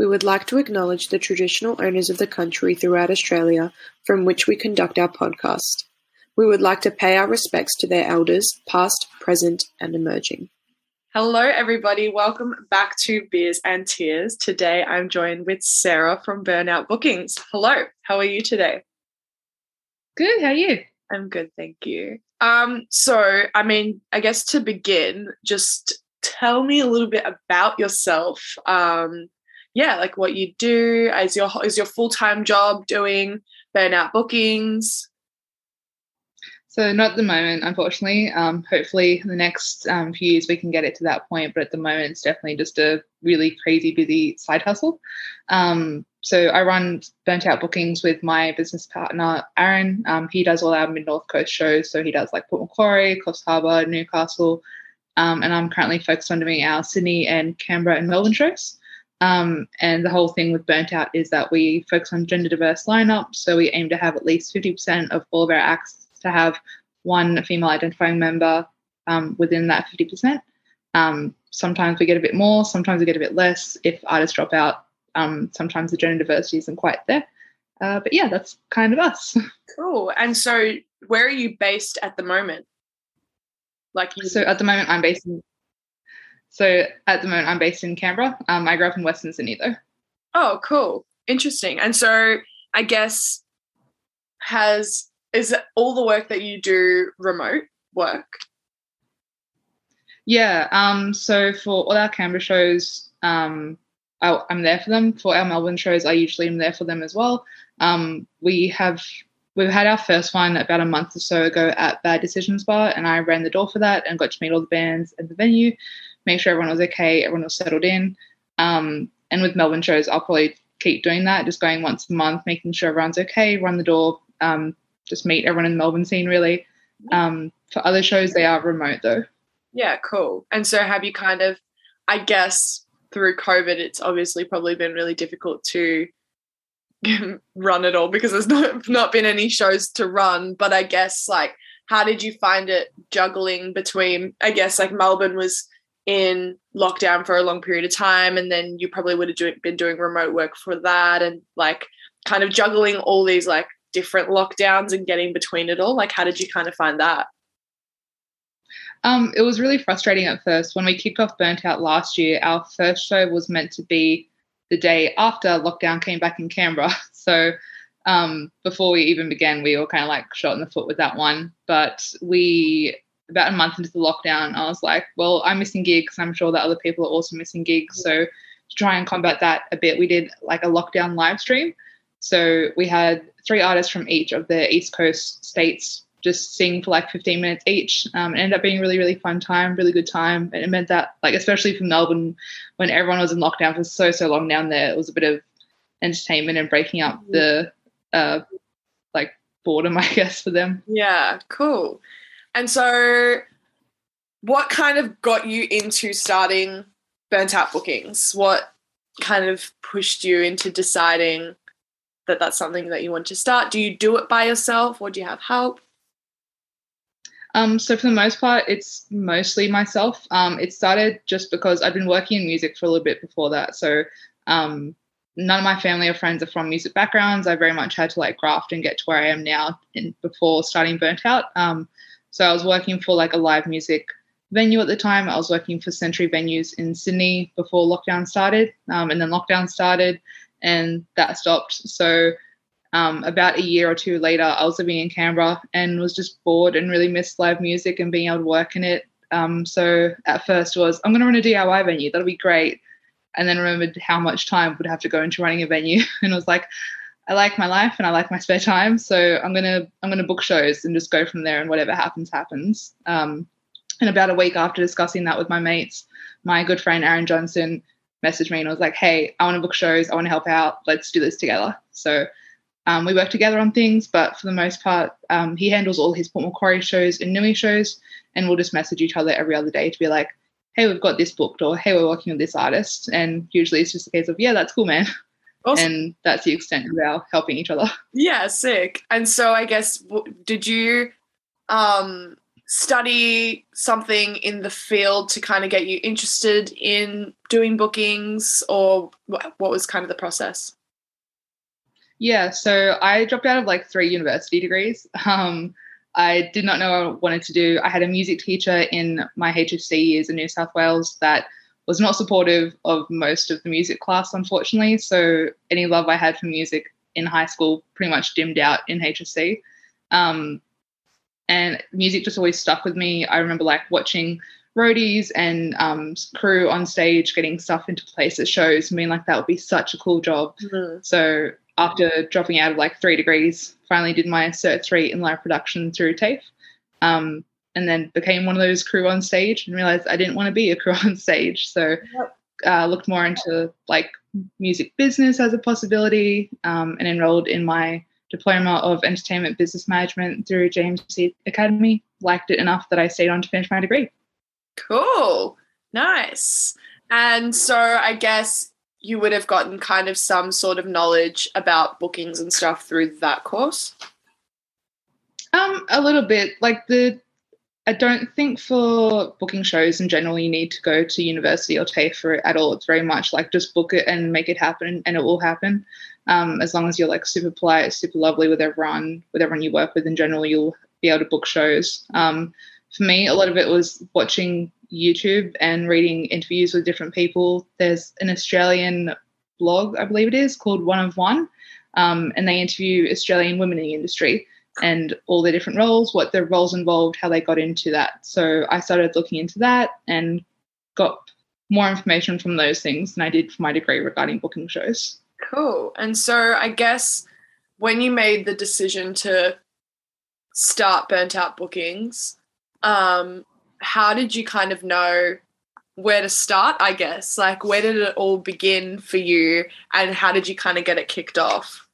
We would like to acknowledge the traditional owners of the country throughout Australia from which we conduct our podcast. We would like to pay our respects to their elders, past, present, and emerging. Hello, everybody. Welcome back to Beers and Tears. Today I'm joined with Sarah from Burnout Bookings. Hello, how are you today? Good, how are you? I'm good, thank you. Um, so, I mean, I guess to begin, just tell me a little bit about yourself. Um, yeah, like what you do. Is your is your full time job doing burnout bookings? So not at the moment, unfortunately. Um, hopefully, in the next um, few years we can get it to that point. But at the moment, it's definitely just a really crazy busy side hustle. Um, so I run burnt out bookings with my business partner Aaron. Um, he does all our mid north coast shows. So he does like Port Macquarie, Coffs Harbour, Newcastle, um, and I'm currently focused on doing our Sydney and Canberra and Melbourne shows. Um, and the whole thing with Burnt Out is that we focus on gender diverse lineup. So we aim to have at least 50% of all of our acts to have one female identifying member um, within that 50%. Um, sometimes we get a bit more, sometimes we get a bit less. If artists drop out, um, sometimes the gender diversity isn't quite there. Uh, but yeah, that's kind of us. Cool. And so, where are you based at the moment? Like, you- so at the moment, I'm based in so at the moment, I'm based in Canberra. Um, I grew up in Western Sydney, though. Oh, cool, interesting. And so I guess has is all the work that you do remote work? Yeah. Um. So for all our Canberra shows, um, I, am there for them. For our Melbourne shows, I usually am there for them as well. Um, we have we've had our first one about a month or so ago at Bad Decisions Bar, and I ran the door for that and got to meet all the bands and the venue make sure everyone was okay, everyone was settled in. Um, and with Melbourne shows, I'll probably keep doing that, just going once a month, making sure everyone's okay, run the door, um, just meet everyone in the Melbourne scene really. Um, for other shows, they are remote though. Yeah, cool. And so have you kind of, I guess, through COVID, it's obviously probably been really difficult to run it all because there's not not been any shows to run. But I guess like, how did you find it juggling between? I guess like Melbourne was in lockdown for a long period of time and then you probably would have do, been doing remote work for that and like kind of juggling all these like different lockdowns and getting between it all. Like how did you kind of find that? Um, it was really frustrating at first. When we kicked off burnt out last year our first show was meant to be the day after lockdown came back in canberra. So um, before we even began we were kind of like shot in the foot with that one. But we about a month into the lockdown, I was like, well, I'm missing gigs. I'm sure that other people are also missing gigs. So to try and combat that a bit, we did like a lockdown live stream. So we had three artists from each of the East Coast states just sing for like 15 minutes each. Um, it ended up being really, really fun time, really good time. And it meant that, like, especially for Melbourne, when everyone was in lockdown for so, so long down there, it was a bit of entertainment and breaking up the, uh, like, boredom, I guess, for them. Yeah, cool. And so, what kind of got you into starting Burnt Out Bookings? What kind of pushed you into deciding that that's something that you want to start? Do you do it by yourself or do you have help? Um, so for the most part, it's mostly myself. Um, it started just because I've been working in music for a little bit before that. So um, none of my family or friends are from music backgrounds. I very much had to like graft and get to where I am now in, before starting Burnt Out. Um, so I was working for like a live music venue at the time. I was working for Century Venues in Sydney before lockdown started, um, and then lockdown started, and that stopped. So um, about a year or two later, I was living in Canberra and was just bored and really missed live music and being able to work in it. Um, so at first was I'm going to run a DIY venue. That'll be great. And then remembered how much time would have to go into running a venue, and was like, I like my life and I like my spare time. So I'm gonna I'm gonna book shows and just go from there and whatever happens happens. Um, and about a week after discussing that with my mates, my good friend Aaron Johnson messaged me and was like, "Hey, I want to book shows. I want to help out. Let's do this together." So um, we work together on things, but for the most part, um, he handles all his Port Macquarie shows and Newy shows, and we'll just message each other every other day to be like, "Hey, we've got this booked," or "Hey, we're working with this artist," and usually it's just a case of, "Yeah, that's cool, man." Awesome. And that's the extent of our helping each other. Yeah, sick. And so I guess did you um study something in the field to kind of get you interested in doing bookings, or what was kind of the process? Yeah, so I dropped out of like three university degrees. Um, I did not know what I wanted to do. I had a music teacher in my HSC years in New South Wales that was not supportive of most of the music class, unfortunately. So any love I had for music in high school pretty much dimmed out in HSC. Um, and music just always stuck with me. I remember like watching roadies and um, crew on stage getting stuff into place at shows. I mean, like that would be such a cool job. Mm-hmm. So after dropping out of like three degrees, finally did my Cert 3 in live production through TAFE. Um, and then became one of those crew on stage and realized I didn't want to be a crew on stage. So yep. uh, looked more into like music business as a possibility um, and enrolled in my diploma of entertainment business management through JMC Academy. Liked it enough that I stayed on to finish my degree. Cool. Nice. And so I guess you would have gotten kind of some sort of knowledge about bookings and stuff through that course. Um, a little bit. Like the I don't think for booking shows in general you need to go to university or TAFE for it at all. It's very much like just book it and make it happen, and it will happen. Um, as long as you're like super polite, super lovely with everyone, with everyone you work with in general, you'll be able to book shows. Um, for me, a lot of it was watching YouTube and reading interviews with different people. There's an Australian blog, I believe it is, called One of One, um, and they interview Australian women in the industry and all the different roles, what their roles involved, how they got into that. So I started looking into that and got more information from those things than I did for my degree regarding booking shows. Cool. And so I guess when you made the decision to start burnt out bookings, um, how did you kind of know where to start, I guess? Like where did it all begin for you and how did you kind of get it kicked off?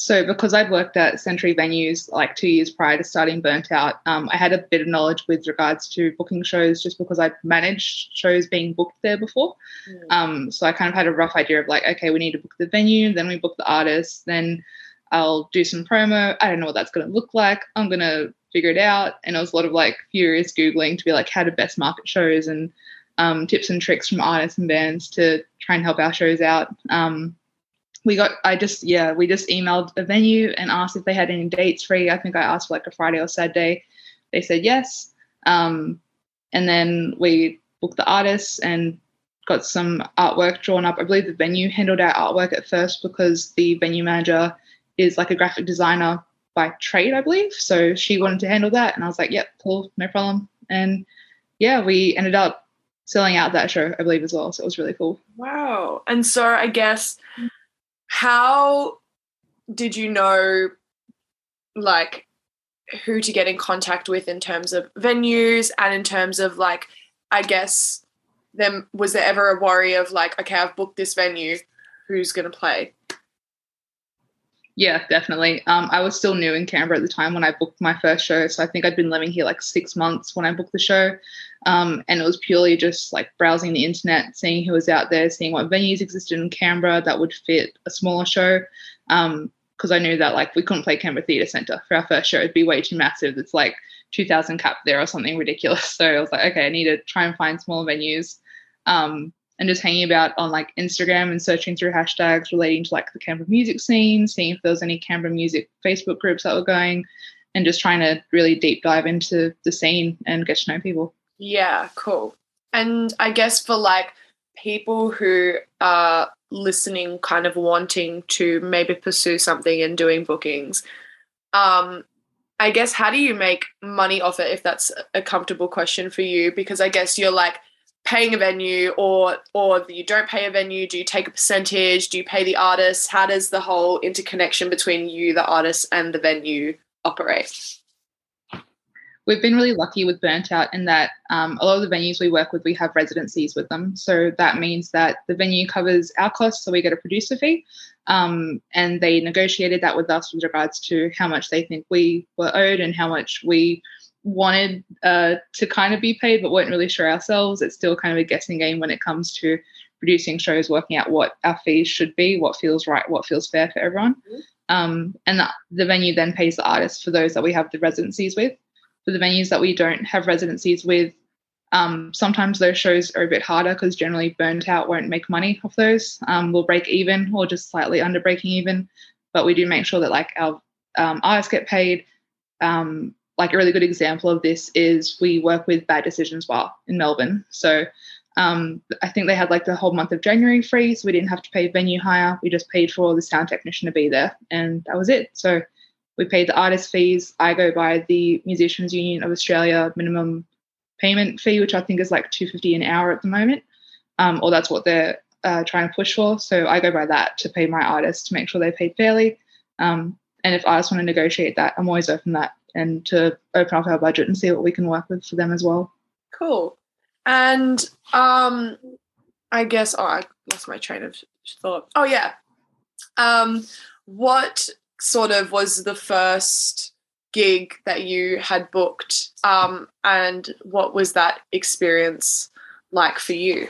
So, because I'd worked at Century Venues like two years prior to starting Burnt Out, um, I had a bit of knowledge with regards to booking shows just because I'd managed shows being booked there before. Mm. Um, so, I kind of had a rough idea of like, okay, we need to book the venue, then we book the artist, then I'll do some promo. I don't know what that's going to look like. I'm going to figure it out. And it was a lot of like furious Googling to be like, how to best market shows and um, tips and tricks from artists and bands to try and help our shows out. Um, we got i just yeah we just emailed a venue and asked if they had any dates free. I think i asked for like a friday or saturday. They said yes. Um, and then we booked the artists and got some artwork drawn up. I believe the venue handled our artwork at first because the venue manager is like a graphic designer by trade i believe. So she wanted to handle that. And i was like yep cool. No problem. And yeah we ended up selling out that show i believe as well. So it was really cool. Wow. And so i guess how did you know like who to get in contact with in terms of venues and in terms of like i guess then was there ever a worry of like okay i've booked this venue who's going to play yeah, definitely. Um, I was still new in Canberra at the time when I booked my first show. So I think I'd been living here like six months when I booked the show. Um, and it was purely just like browsing the internet, seeing who was out there, seeing what venues existed in Canberra that would fit a smaller show. Um, because I knew that like we couldn't play Canberra Theatre Centre for our first show. It'd be way too massive. It's like 2,000 cap there or something ridiculous. So I was like, okay, I need to try and find smaller venues. Um, and just hanging about on like Instagram and searching through hashtags relating to like the Canberra music scene, seeing if there was any Canberra music Facebook groups that were going, and just trying to really deep dive into the scene and get to know people. Yeah, cool. And I guess for like people who are listening, kind of wanting to maybe pursue something and doing bookings, um, I guess how do you make money off it if that's a comfortable question for you? Because I guess you're like paying a venue or or you don't pay a venue do you take a percentage do you pay the artist? How does the whole interconnection between you the artist and the venue operate? We've been really lucky with burnt out in that um, a lot of the venues we work with we have residencies with them. So that means that the venue covers our costs so we get a producer fee um, and they negotiated that with us with regards to how much they think we were owed and how much we wanted uh, to kind of be paid but weren't really sure ourselves. It's still kind of a guessing game when it comes to producing shows, working out what our fees should be, what feels right, what feels fair for everyone. Mm-hmm. Um, and the, the venue then pays the artists for those that we have the residencies with. for the venues that we don't have residencies with, um, sometimes those shows are a bit harder because generally burnt out won't make money off those. Um, we'll break even or just slightly under breaking even, but we do make sure that like our um, artists get paid. Um, like a really good example of this is we work with Bad Decisions Bar in Melbourne. So um, I think they had like the whole month of January free, so we didn't have to pay venue hire. We just paid for the sound technician to be there, and that was it. So we paid the artist fees. I go by the Musicians Union of Australia minimum payment fee, which I think is like two fifty an hour at the moment, um, or that's what they're uh, trying to push for. So I go by that to pay my artists to make sure they're paid fairly. Um, and if artists want to negotiate that, I'm always open that and to open up our budget and see what we can work with for them as well. Cool. And um, I guess oh, I lost my train of thought. Oh yeah. Um, what sort of was the first gig that you had booked, um, and what was that experience like for you?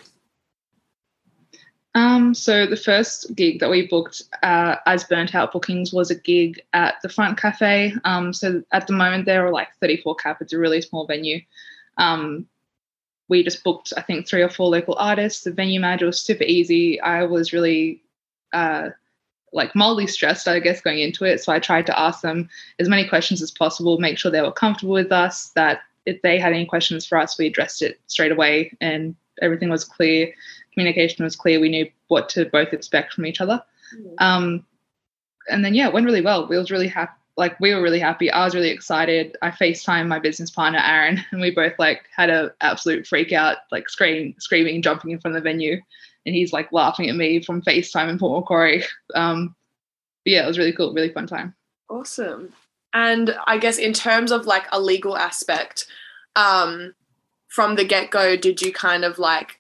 Um, so the first gig that we booked uh, as burnt out bookings was a gig at the Front Cafe. Um, so at the moment there are like 34 cap. It's a really small venue. Um, we just booked I think three or four local artists. The venue manager was super easy. I was really uh, like mildly stressed, I guess, going into it. So I tried to ask them as many questions as possible, make sure they were comfortable with us. That if they had any questions for us, we addressed it straight away, and everything was clear communication was clear. We knew what to both expect from each other. Mm. Um, and then yeah, it went really well. We was really happy. Like we were really happy. I was really excited. I FaceTime my business partner Aaron, and we both like had a absolute freak out, like screaming, screaming, jumping in front of the venue, and he's like laughing at me from FaceTime in Port Macquarie. Um, yeah, it was really cool, really fun time. Awesome. And I guess in terms of like a legal aspect, um, from the get go, did you kind of like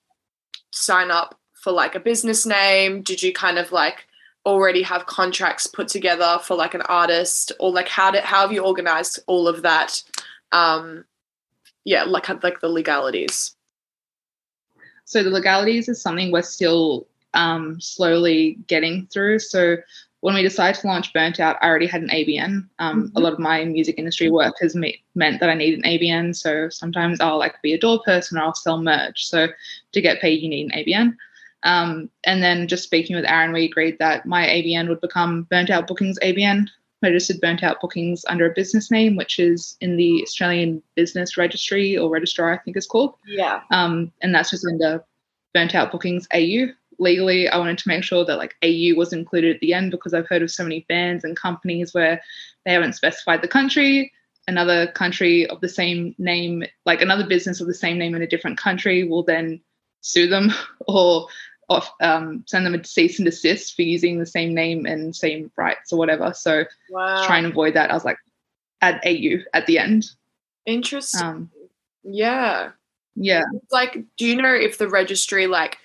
sign up for like a business name? Did you kind of like already have contracts put together for like an artist or like how did how have you organized all of that? Um yeah, like like the legalities. So the legalities is something we're still um, slowly getting through. So when we decided to launch Burnt Out, I already had an ABN. Um, mm-hmm. A lot of my music industry work has me- meant that I need an ABN. So sometimes I'll like be a door person or I'll sell merch. So to get paid, you need an ABN. Um, and then just speaking with Aaron, we agreed that my ABN would become Burnt Out Bookings ABN, registered Burnt Out Bookings under a business name, which is in the Australian Business Registry or Registrar, I think it's called. Yeah. Um, and that's just under Burnt Out Bookings AU legally, I wanted to make sure that like AU was included at the end because I've heard of so many bands and companies where they haven't specified the country. Another country of the same name, like another business of the same name in a different country, will then sue them or off, um, send them a cease and desist for using the same name and same rights or whatever. So wow. try and avoid that. I was like, add AU at the end. Interesting. Um, yeah. Yeah. Like, do you know if the registry like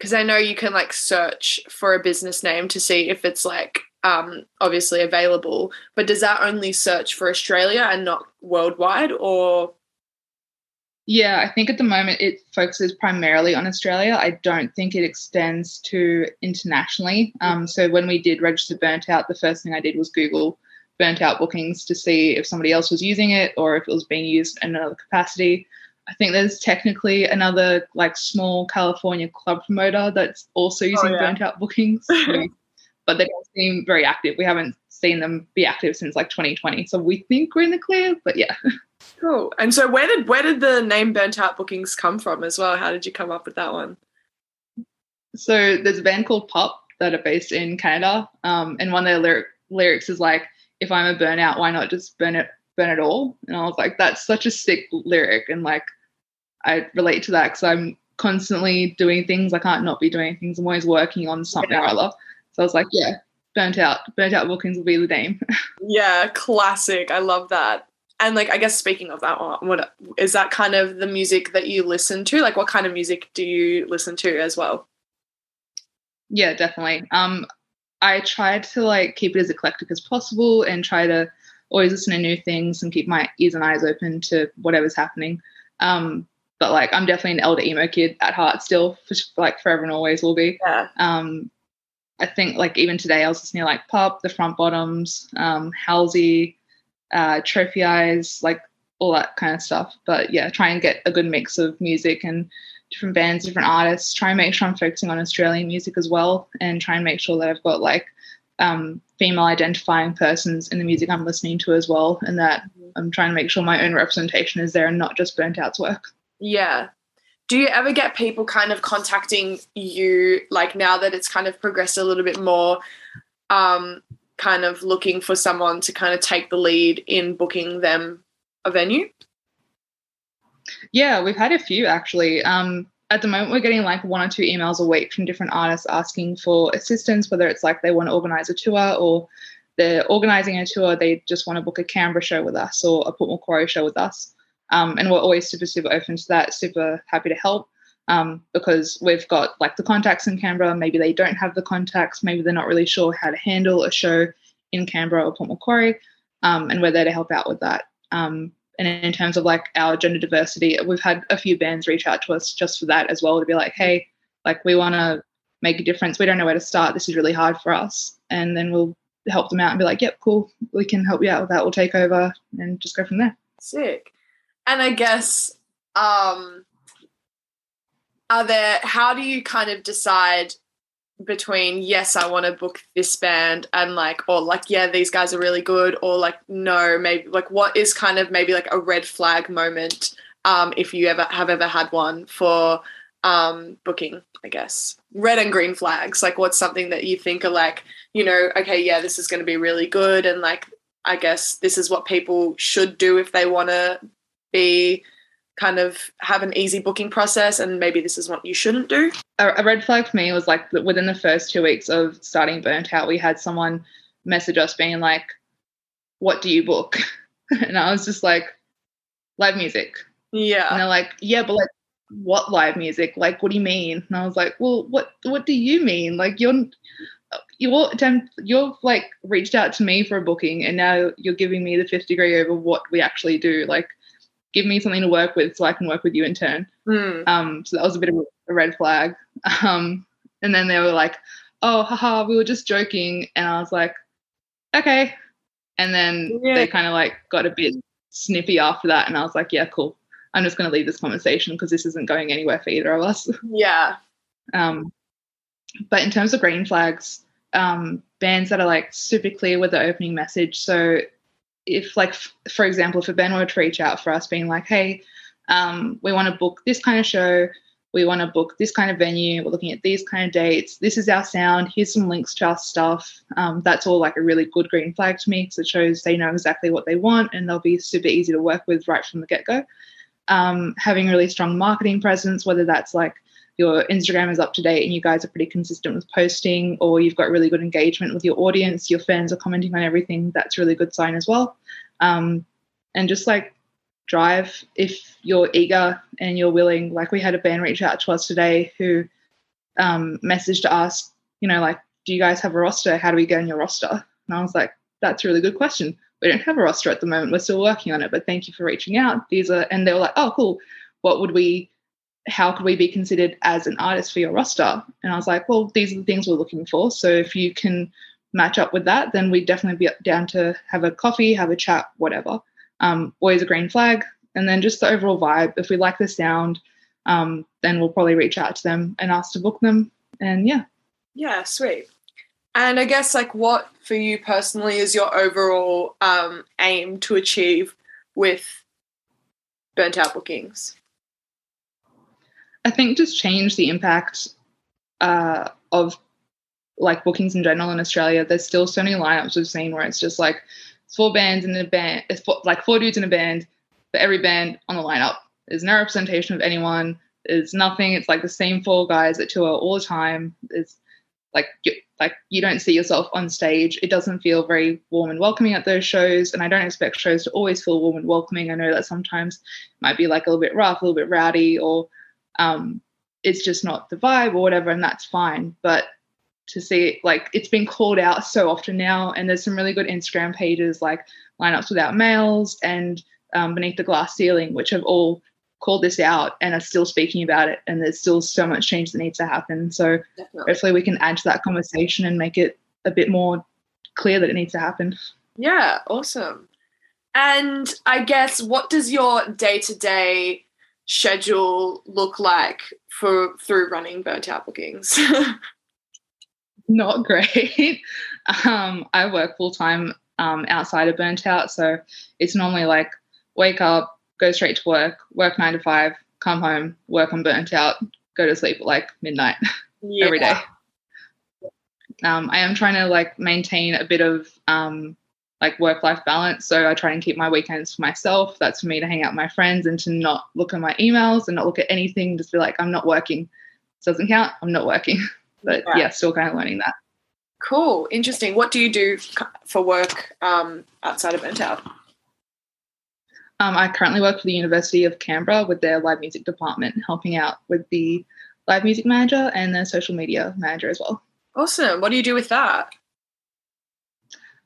because I know you can like search for a business name to see if it's like um, obviously available, but does that only search for Australia and not worldwide or? Yeah, I think at the moment it focuses primarily on Australia. I don't think it extends to internationally. Um, so when we did register Burnt Out, the first thing I did was Google Burnt Out bookings to see if somebody else was using it or if it was being used in another capacity. I think there's technically another like small California club promoter that's also oh, using oh, yeah. burnt out bookings, but they don't seem very active. We haven't seen them be active since like 2020, so we think we're in the clear. But yeah, cool. And so where did where did the name burnt out bookings come from as well? How did you come up with that one? So there's a band called PUP that are based in Canada, um, and one of their lyric, lyrics is like, "If I'm a burnout, why not just burn it burn it all?" And I was like, "That's such a sick lyric," and like I relate to that because I'm constantly doing things. I can't not be doing things. I'm always working on something yeah. or other. So I was like, yeah, burnt out. Burnt out bookings will be the name. yeah, classic. I love that. And like, I guess speaking of that one, what is that kind of the music that you listen to? Like, what kind of music do you listen to as well? Yeah, definitely. Um, I try to like keep it as eclectic as possible and try to always listen to new things and keep my ears and eyes open to whatever's happening. Um, but like I'm definitely an elder emo kid at heart still, for, like forever and always will be. Yeah. Um, I think like even today I was listening to like PUP, The Front Bottoms, um, Halsey, uh, Trophy Eyes, like all that kind of stuff. But yeah, try and get a good mix of music and different bands, different artists. Try and make sure I'm focusing on Australian music as well, and try and make sure that I've got like um, female identifying persons in the music I'm listening to as well, and that I'm trying to make sure my own representation is there and not just burnt out's work. Yeah. Do you ever get people kind of contacting you, like now that it's kind of progressed a little bit more, um, kind of looking for someone to kind of take the lead in booking them a venue? Yeah, we've had a few actually. Um, at the moment, we're getting like one or two emails a week from different artists asking for assistance, whether it's like they want to organize a tour or they're organizing a tour, they just want to book a Canberra show with us or a Port Macquarie show with us. Um, and we're always super, super open to that, super happy to help um, because we've got like the contacts in Canberra. Maybe they don't have the contacts, maybe they're not really sure how to handle a show in Canberra or Port Macquarie, um, and we're there to help out with that. Um, and in terms of like our gender diversity, we've had a few bands reach out to us just for that as well to be like, hey, like we want to make a difference. We don't know where to start. This is really hard for us. And then we'll help them out and be like, yep, cool. We can help you out with that. We'll take over and just go from there. Sick. And I guess, um, are there, how do you kind of decide between yes i want to book this band and like or like yeah these guys are really good or like no maybe like what is kind of maybe like a red flag moment um if you ever have ever had one for um booking i guess? Red and green flags like what's something that you think are like you know okay yeah this is going to be really good and like i guess this is what people should do if they want to be kind of have an easy booking process and maybe this is what you shouldn't do? A, red flag for me was like within the first two weeks of starting Burnt Out, we had someone message us being like, What do you book? and I was just like, Live music. Yeah. And they're like, Yeah, but like, what live music? Like, what do you mean? And I was like, Well, what what do you mean? Like you're you're attempt you've like reached out to me for a booking and now you're giving me the fifth degree over what we actually do. Like give me something to work with so I can work with you in turn. Mm. Um, so that was a bit of a red flag. Um, and then they were like, oh, haha, we were just joking. And I was like, okay. And then yeah. they kind of like got a bit snippy after that. And I was like, yeah, cool. I'm just going to leave this conversation because this isn't going anywhere for either of us. Yeah. Um, but in terms of green flags, um, bands that are like super clear with the opening message. So if like f- for example if a band were to reach out for us being like hey um, we want to book this kind of show we want to book this kind of venue we're looking at these kind of dates this is our sound here's some links to our stuff um, that's all like a really good green flag to me because it shows they know exactly what they want and they'll be super easy to work with right from the get-go. Um, having a really strong marketing presence whether that's like your Instagram is up to date and you guys are pretty consistent with posting, or you've got really good engagement with your audience, your fans are commenting on everything, that's a really good sign as well. Um, and just like drive if you're eager and you're willing. Like we had a band reach out to us today who um, messaged ask, you know, like, do you guys have a roster? How do we get on your roster? And I was like, that's a really good question. We don't have a roster at the moment. We're still working on it, but thank you for reaching out. These are, and they were like, oh, cool. What would we how could we be considered as an artist for your roster? And I was like, well, these are the things we're looking for. So if you can match up with that, then we'd definitely be down to have a coffee, have a chat, whatever. Um, always a green flag. And then just the overall vibe. If we like the sound, um, then we'll probably reach out to them and ask to book them. And yeah. Yeah, sweet. And I guess like what for you personally is your overall um, aim to achieve with burnt out bookings? I think just change the impact uh, of like bookings in general in Australia. There's still so many lineups we've seen where it's just like it's four bands in a band, it's four, like four dudes in a band for every band on the lineup. There's no representation of anyone. There's nothing. It's like the same four guys that tour all the time. It's like you, like you don't see yourself on stage. It doesn't feel very warm and welcoming at those shows. And I don't expect shows to always feel warm and welcoming. I know that sometimes it might be like a little bit rough, a little bit rowdy, or um, it's just not the vibe or whatever, and that's fine. But to see it, like it's been called out so often now, and there's some really good Instagram pages like Lineups Without Males and um, Beneath the Glass Ceiling, which have all called this out and are still speaking about it. And there's still so much change that needs to happen. So Definitely. hopefully we can add to that conversation and make it a bit more clear that it needs to happen. Yeah, awesome. And I guess what does your day to day schedule look like for through running burnt out bookings? Not great. um, I work full time um, outside of burnt out, so it's normally like wake up, go straight to work, work nine to five, come home, work on burnt out, go to sleep at like midnight yeah. every day. Um, I am trying to like maintain a bit of um, like work life balance. So I try and keep my weekends for myself. That's for me to hang out with my friends and to not look at my emails and not look at anything. Just be like, I'm not working. This doesn't count. I'm not working. But yeah, yeah still kind of learning that. Cool. Interesting. What do you do for work um, outside of Burnt Out? Um, I currently work for the University of Canberra with their live music department, helping out with the live music manager and the social media manager as well. Awesome. What do you do with that?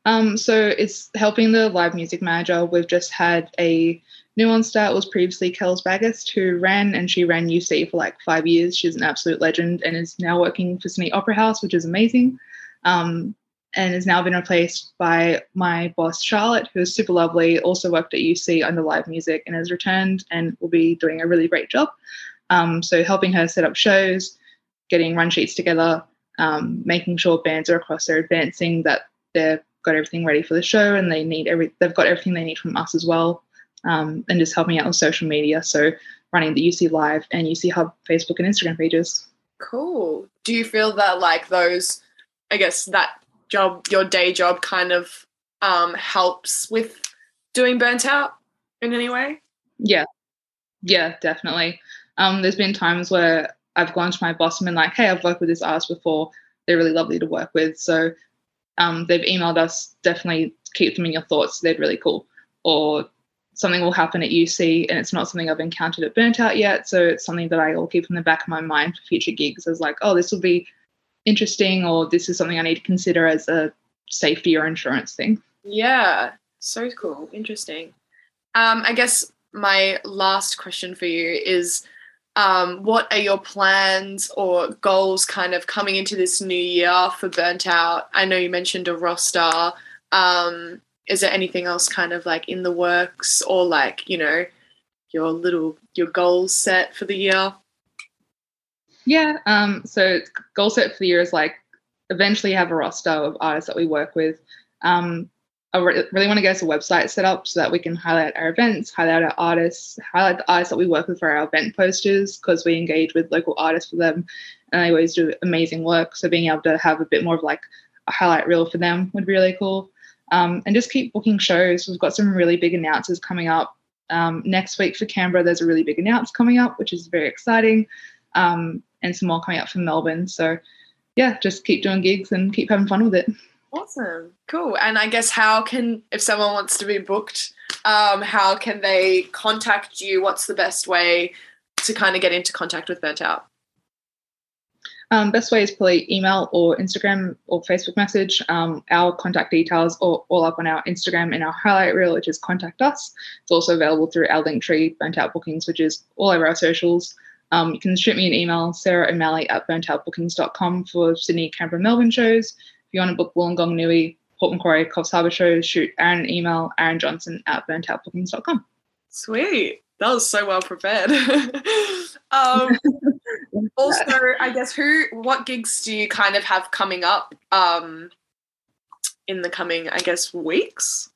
Um, so it's helping the live music manager. We've just had a new on start. Was previously Kels Baggist who ran, and she ran UC for like five years. She's an absolute legend and is now working for Sydney Opera House, which is amazing. Um, and has now been replaced by my boss Charlotte, who is super lovely. Also worked at UC under live music and has returned and will be doing a really great job. Um, so helping her set up shows, getting run sheets together, um, making sure bands are across their advancing that they've got everything ready for the show and they need every they've got everything they need from us as well, um, and just helping out with social media. So running the UC Live and UC Hub Facebook and Instagram pages. Cool. Do you feel that like those, I guess that job, your day job, kind of um, helps with doing burnt out in any way? Yeah, yeah, definitely. Um, there's been times where I've gone to my boss and been like, hey, I've worked with this artist before. They're really lovely to work with. So um, they've emailed us, definitely keep them in your thoughts. They're really cool. Or something will happen at UC and it's not something I've encountered at Burnt Out yet. So it's something that I will keep in the back of my mind for future gigs as like, oh, this will be interesting or this is something I need to consider as a safety or insurance thing. Yeah, so cool. Interesting. Um, I guess my last question for you is um, what are your plans or goals kind of coming into this new year for Burnt Out? I know you mentioned a roster. Um, is there anything else kind of like in the works or like, you know, your little your goals set for the year? Yeah, um, so goal set for the year is like eventually have a roster of artists that we work with. Um, I really want to get us a website set up so that we can highlight our events, highlight our artists, highlight the artists that we work with for our event posters because we engage with local artists for them and they always do amazing work. So being able to have a bit more of like a highlight reel for them would be really cool. Um, and just keep booking shows. We've got some really big announcements coming up. Um, next week for Canberra, there's a really big announce coming up, which is very exciting, um, and some more coming up from Melbourne. So, yeah, just keep doing gigs and keep having fun with it. Awesome. Cool. And I guess how can, if someone wants to be booked, um, how can they contact you? What's the best way to kind of get into contact with Burnt Out? Um, best way is probably email or Instagram or Facebook message. Um, our contact details are all up on our Instagram and our highlight reel, which is contact us. It's also available through our link tree, Burnt Out Bookings, which is all over our socials. Um, you can shoot me an email, Sarah O'Malley at burntoutbookings.com for Sydney, Canberra, Melbourne shows you want to book Wollongong Newy, Port Macquarie, Coffs Harbour shows, shoot Aaron an email, Aaron Johnson at burntoutbookings.com. Sweet. That was so well prepared. um, also, I guess who, what gigs do you kind of have coming up um, in the coming, I guess, weeks?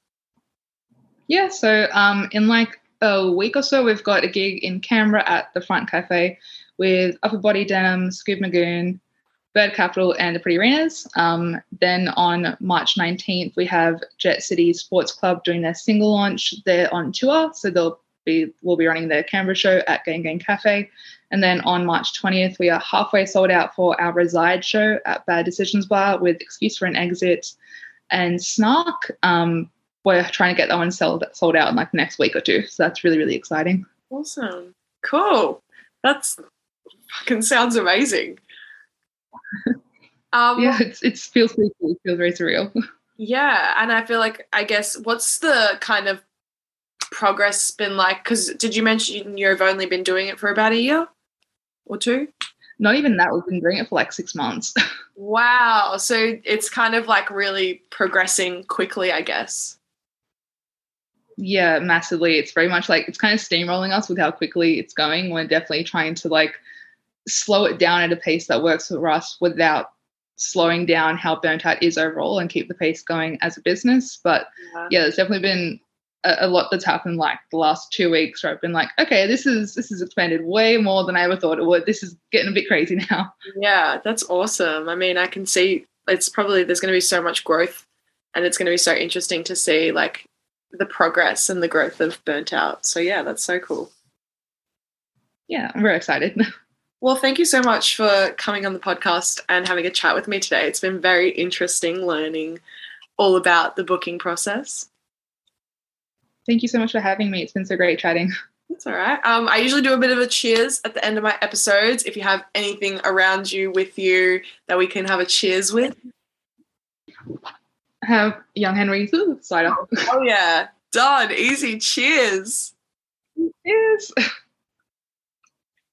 Yeah, so um, in like a week or so, we've got a gig in Canberra at the Front Cafe with Upper Body Denim, Scoob Magoon, Bird Capital and the Pretty Arenas. Um, then on March 19th, we have Jet City Sports Club doing their single launch. They're on tour, so they'll be we'll be running their Canberra show at Gang Gang Cafe. And then on March 20th, we are halfway sold out for our Reside show at Bad Decisions Bar with Excuse for an Exit and Snark. Um, we're trying to get that one sold sold out in like next week or two. So that's really really exciting. Awesome, cool. That's fucking sounds amazing. Um, yeah, it's it feels pretty cool. It feels very surreal. Yeah, and I feel like I guess what's the kind of progress been like? Because did you mention you've only been doing it for about a year or two? Not even that. We've been doing it for like six months. wow. So it's kind of like really progressing quickly, I guess. Yeah, massively. It's very much like it's kind of steamrolling us with how quickly it's going. We're definitely trying to like slow it down at a pace that works for us without slowing down how burnt out is overall and keep the pace going as a business. But Yeah. yeah, there's definitely been a, a lot that's happened like the last two weeks where I've been like, okay, this is this is expanded way more than I ever thought it would. This is getting a bit crazy now. Yeah, that's awesome. I mean, I can see it's probably there's going to be so much growth and it's going to be so interesting to see like the progress and the growth of burnt out. So yeah, that's so cool. Yeah, I'm very excited. Well, thank you so much for coming on the podcast and having a chat with me today. It's been very interesting learning all about the booking process. Thank you so much for having me. It's been so great chatting. That's all right. Um, I usually do a bit of a cheers at the end of my episodes. If you have anything around you with you that we can have a cheers with. Have young Henry cider. Oh, yeah. Done. Easy. Cheers. Yes.